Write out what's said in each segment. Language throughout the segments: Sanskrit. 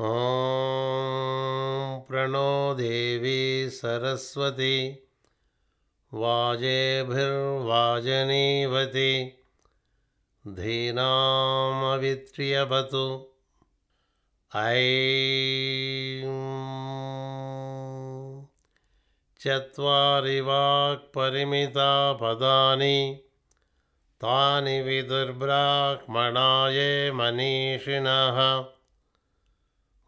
ॐ प्रणो देवी सरस्वती वाजेभिर्वाजनीवति धीनामवित्र्यवतु। ऐ चत्वारि वाक्परिमिता पदानि तानि विदुर्ब्राह्मणाय मनीषिणः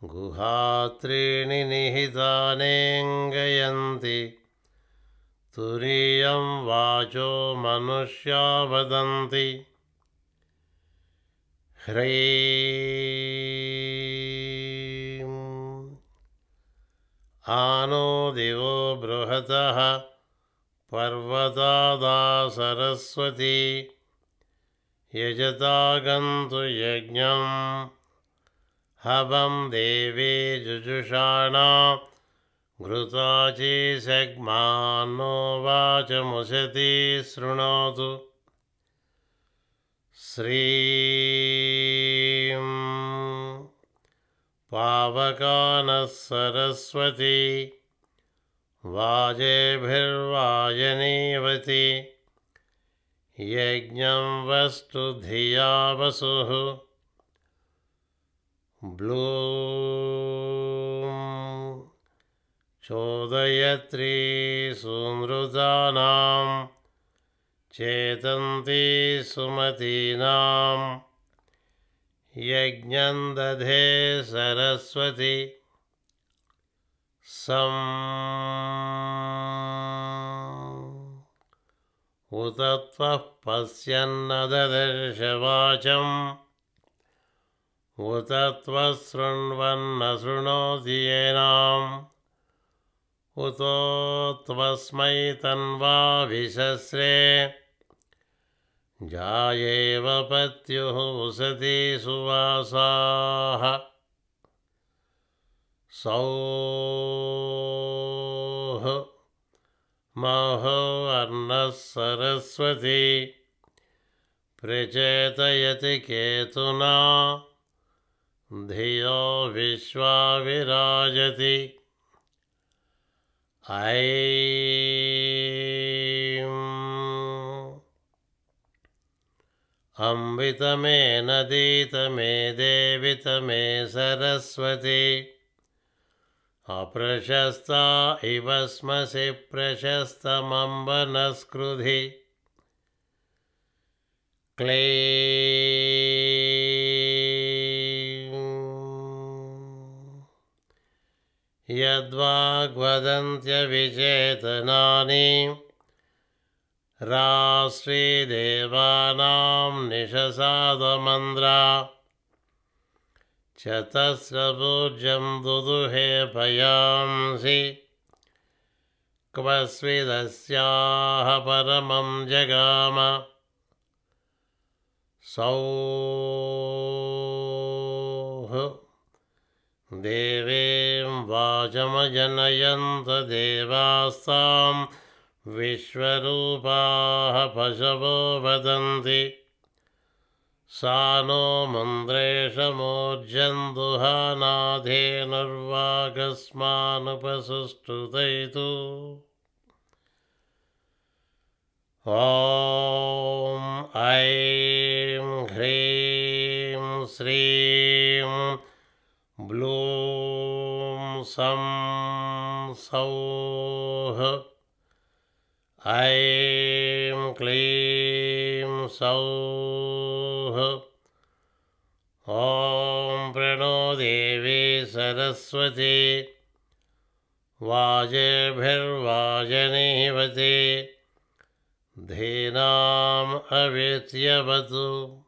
गुहात्रीणि निहितानेऽङ्गयन्ति। तुरीयं वाचो मनुष्या वदन्ति ह्रीं आनो दिवो बृहतः पर्वतादा सरस्वती यजता गन्तु यज्ञम् हवं देवे जुजुषाणा। घृताचीसग्मानो वाचमुशती शृणोतु। श्रीं पावकानः सरस्वती वाजेभिर्वाजनीवति यज्ञं वस्तु धिया वसुः ब्लू चोदयत्री सुनृतानां चेतन्ती सुमतीनां यज्ञं दधे सरस्वती उत त्वः पश्यन्न ददर्शवाचम् उत त्वशृण्वन्न शृणोति येनाम्। उतो त्वस्मै तन्वा विशस्रे जायेव पत्युः उसति सुवासाः। सौः महो अर्णः सरस्वती। प्रचेतयति केतुना धियो विश्वा विराजति ऐ अम्बितमे नदीतमे देवितमे सरस्वती। अप्रशस्ता इव स्मसि प्रशस्तमम्बनस्कृधि। क्ले यद्वाग्वदन्त्यविचेतनानि राश्रीदेवानां निशसादमन्द्रा चतस्रपूज्यं दुदुहे पयांसि क्वस्विदस्याः परमं जगाम सौः देवीं वाचमजनयन्त देवास्तां विश्वरूपाः पशवो वदन्ति। सा नो मन्द्रेशमोर्जन्दुहानाधेनुर्वागस्मानुपसुष्टुतैतु ॐ ऐं ह्रीं श्रीं ब्लूं सं सौः। ऐं क्लीं सौः। ॐ प्रणो देवी सरस्वती। वाजेभिर्वाजनीवति। धीनाम् अवित्यवतु